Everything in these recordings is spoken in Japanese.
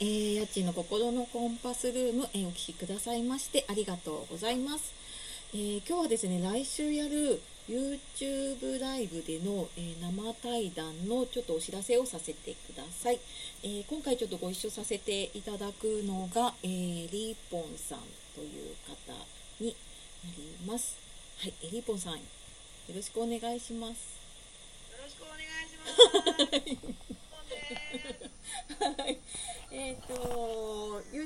えー、家賃の心のコンパスルーム、えー、お聞きくださいましてありがとうございます。えー、今日はですね、来週やる YouTube ライブでの、えー、生対談のちょっとお知らせをさせてください。えー、今回ちょっとご一緒させていただくのが、えー、リーポンさんという方になります。はい、えリーポンさん、よろしくお願いします。よろしくお願いします。はい。えっ、ー、と YouTube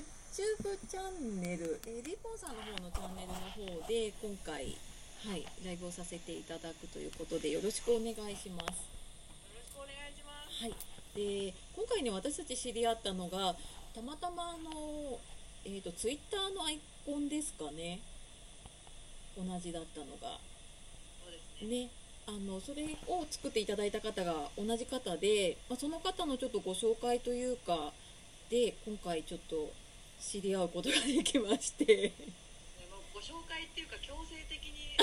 チャンネル、えー、リポンさんの方のチャンネルの方で今回はいライブをさせていただくということでよろしくお願いします。よろしくお願いします。はい。で今回ね私たち知り合ったのがたまたまあのえっ、ー、とツイッターのアイコンですかね同じだったのが。そうですね。ねあのそれを作っていただいた方が同じ方で、まあ、その方のちょっとご紹介というかで今回ちょっと知り合うことができましてご紹介っていうか強制的に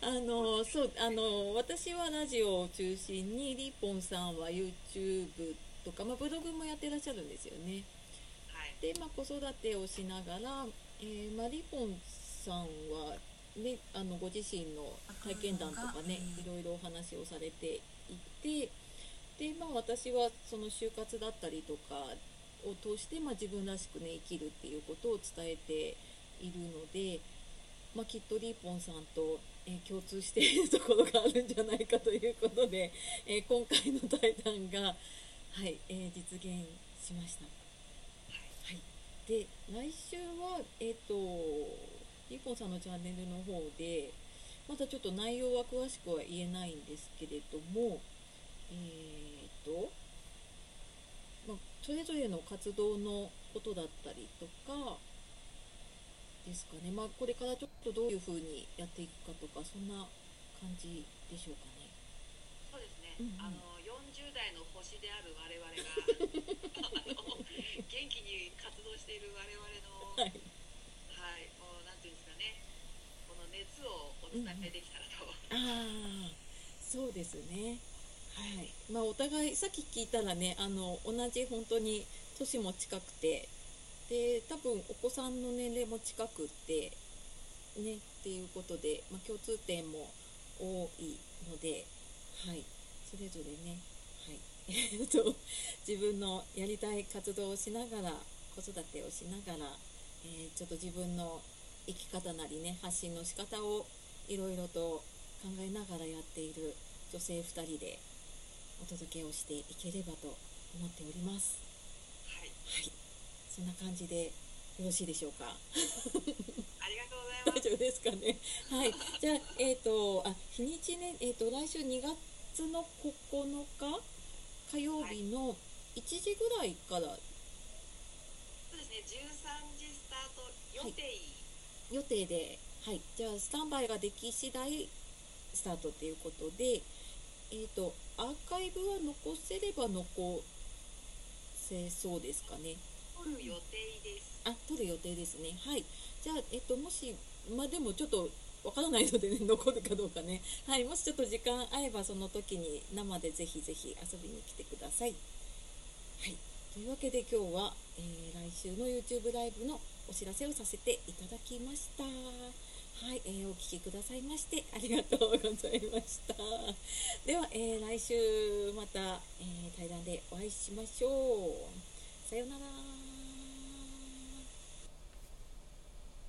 あのそうあの私はラジオを中心にリポンさんは YouTube とか、まあ、ブログもやってらっしゃるんですよね。はい、で、まあ、子育てをしながら、えーまあ、リポンさんは、ね、あのご自身の体験談とかねいろいろお話をされていて。で、まあ、私はその就活だったりとかを通して、まあ、自分らしくね生きるっていうことを伝えているので、まあ、きっとリーポンさんと、えー、共通しているところがあるんじゃないかということで、えー、今回の対談が、はいえー、実現しました。はい、で来週は、えーと、リーポンさんのチャンネルの方でまだちょっと内容は詳しくは言えないんですけれどもえーと、それぞれの活動のことだったりとかですかね、まあ、これからちょっとどういうふうにやっていくかとかそんな感じでしょうかね。そうですね、うんうん、あの40代の星である我々が 元気に活動している我々の、はい、はい、もうなんていうんですかね。この熱をお伝えできたらと。うん、あそうですねはい。まあ、お互いさっき聞いたらねあの同じ本当に年も近くてで多分お子さんの年齢も近くってねっていうことで、まあ、共通点も多いので、はい、それぞれね、はい、自分のやりたい活動をしながら子育てをしながら、えー、ちょっと自分の生き方なりね発信の仕方をいろいろと考えながらやっている女性2人でお届けをしていければと思っております。はい。はい。そんな感じでよろしいでしょうか？ありがとうございます。大丈夫ですかね？はい。じゃあ、えっ、ー、と、あ、日にちね、えっ、ー、と、来週2月の9日火曜日の1時ぐらいから、はい、そうですね、13時スタート予定、はい、予定で、はい。じゃあ、スタンバイができ次第スタートということで、えっ、ー、と、アーカイブは残せれば残せそうですかね。撮る予定です。あ、撮る予定ですね。はい。じゃあ、えっ、ー、と、もし、まあ、でもちょっと、わからないのでね、残るかどうかね。はい。もしちょっと時間合えば、その時に生でぜひぜひ遊びに来てください。はい。というわけで今日は、えー、来週の YouTube ライブのお知らせをさせていただきました。はい、えー、お聞きくださいましてありがとうございました。では、えー、来週また、えー、対談でお会いしましょう。さようなら。